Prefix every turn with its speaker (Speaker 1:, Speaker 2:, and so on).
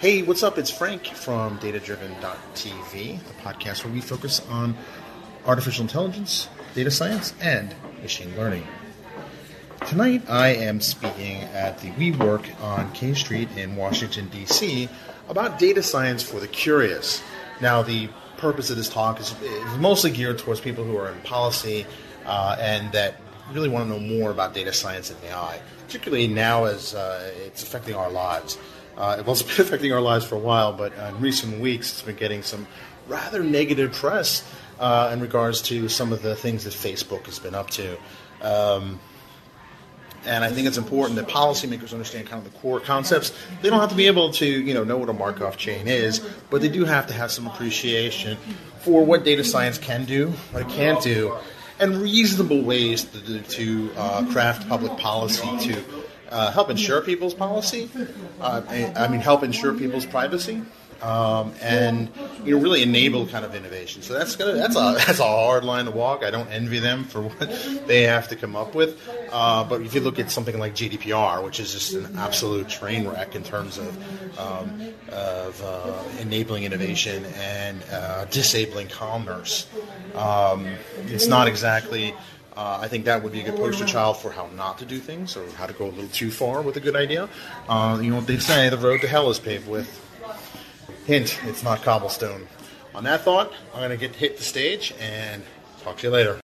Speaker 1: Hey, what's up? It's Frank from datadriven.tv, the podcast where we focus on artificial intelligence, data science, and machine learning. Tonight I am speaking at the WeWork on K Street in Washington, D.C. about data science for the curious. Now, the purpose of this talk is, is mostly geared towards people who are in policy uh, and that really want to know more about data science and AI, particularly now as uh, it's affecting our lives. Uh, it was been affecting our lives for a while, but in recent weeks it's been getting some rather negative press uh, in regards to some of the things that Facebook has been up to. Um, and I think it's important that policymakers understand kind of the core concepts. They don't have to be able to, you know, know what a Markov chain is, but they do have to have some appreciation for what data science can do, what it can't do, and reasonable ways to, to uh, craft public policy to uh, help ensure people's policy. Uh, I mean, help ensure people's privacy. Um, and you know really enable kind of innovation. So that's gonna that's a that's a hard line to walk. I don't envy them for what they have to come up with. Uh, but if you look at something like GDPR, which is just an absolute train wreck in terms of um, of uh, enabling innovation and uh, disabling commerce, um, it's not exactly. Uh, I think that would be a good poster child for how not to do things or how to go a little too far with a good idea. Uh, you know what they say: the road to hell is paved with. Hint: it's not cobblestone. On that thought, I'm going to get hit the stage and talk to you later.